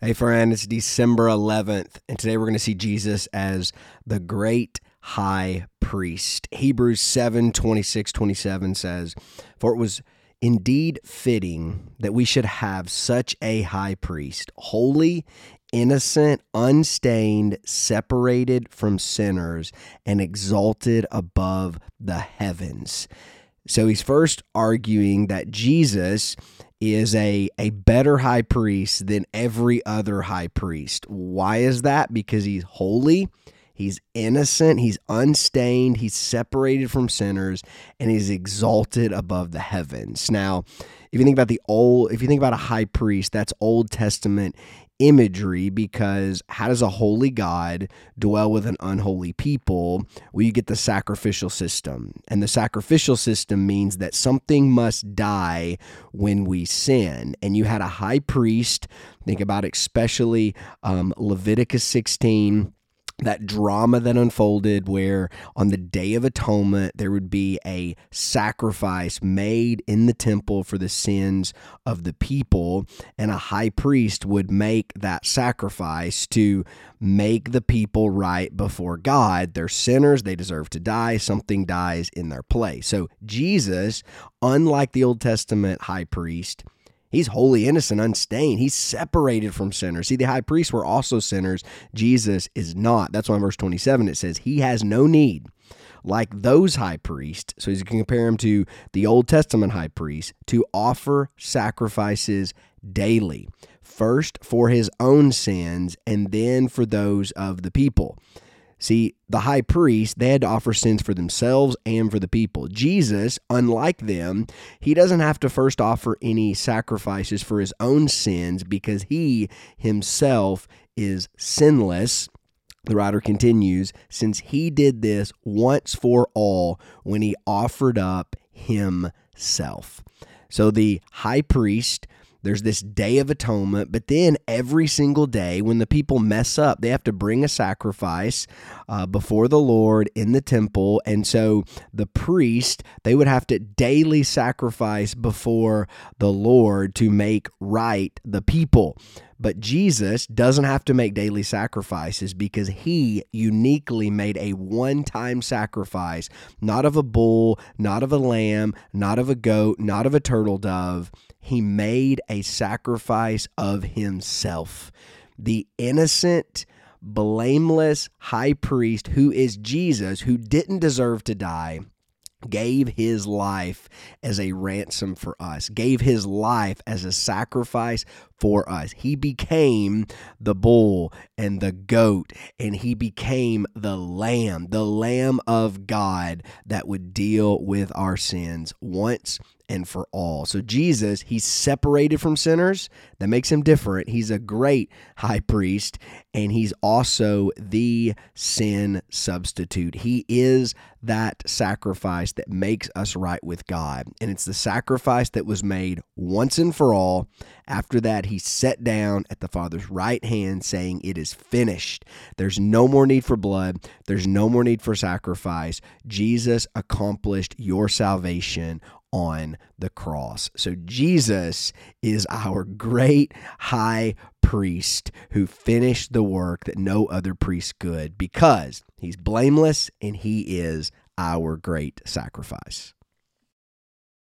Hey, friend, it's December 11th, and today we're going to see Jesus as the great high priest. Hebrews 7 26 27 says, For it was indeed fitting that we should have such a high priest, holy, innocent, unstained, separated from sinners, and exalted above the heavens. So he's first arguing that Jesus is a, a better high priest than every other high priest. Why is that? Because he's holy, he's innocent, he's unstained, he's separated from sinners, and he's exalted above the heavens. Now, if you think about the old, if you think about a high priest, that's Old Testament imagery because how does a holy God dwell with an unholy people? Well, you get the sacrificial system. And the sacrificial system means that something must die when we sin. And you had a high priest, think about especially um, Leviticus 16 that drama that unfolded where on the day of atonement there would be a sacrifice made in the temple for the sins of the people and a high priest would make that sacrifice to make the people right before God. They're sinners they deserve to die something dies in their place. So Jesus unlike the Old Testament high priest He's wholly innocent, unstained. He's separated from sinners. See, the high priests were also sinners. Jesus is not. That's why in verse 27 it says, He has no need, like those high priests. So you can compare him to the Old Testament high priest, to offer sacrifices daily, first for his own sins and then for those of the people. See, the high priest, they had to offer sins for themselves and for the people. Jesus, unlike them, he doesn't have to first offer any sacrifices for his own sins because he himself is sinless. The writer continues, since he did this once for all when he offered up himself. So the high priest there's this day of atonement, but then every single day when the people mess up, they have to bring a sacrifice uh, before the Lord in the temple. And so the priest, they would have to daily sacrifice before the Lord to make right the people. But Jesus doesn't have to make daily sacrifices because he uniquely made a one time sacrifice, not of a bull, not of a lamb, not of a goat, not of a turtle dove. He made a sacrifice of himself. The innocent, blameless high priest who is Jesus, who didn't deserve to die gave his life as a ransom for us, gave his life as a sacrifice for us. He became the bull and the goat, and he became the lamb, the lamb of God that would deal with our sins once and for all. So Jesus, he's separated from sinners. That makes him different. He's a great high priest, and he's also the sin substitute. He is that sacrifice that makes us right with God. And it's the sacrifice that was made once and for all. After that, he sat down at the Father's right hand, saying, It is finished. There's no more need for blood, there's no more need for sacrifice. Jesus accomplished your salvation on the cross. So Jesus is our great high priest who finished the work that no other priest could because he's blameless and he is our great sacrifice.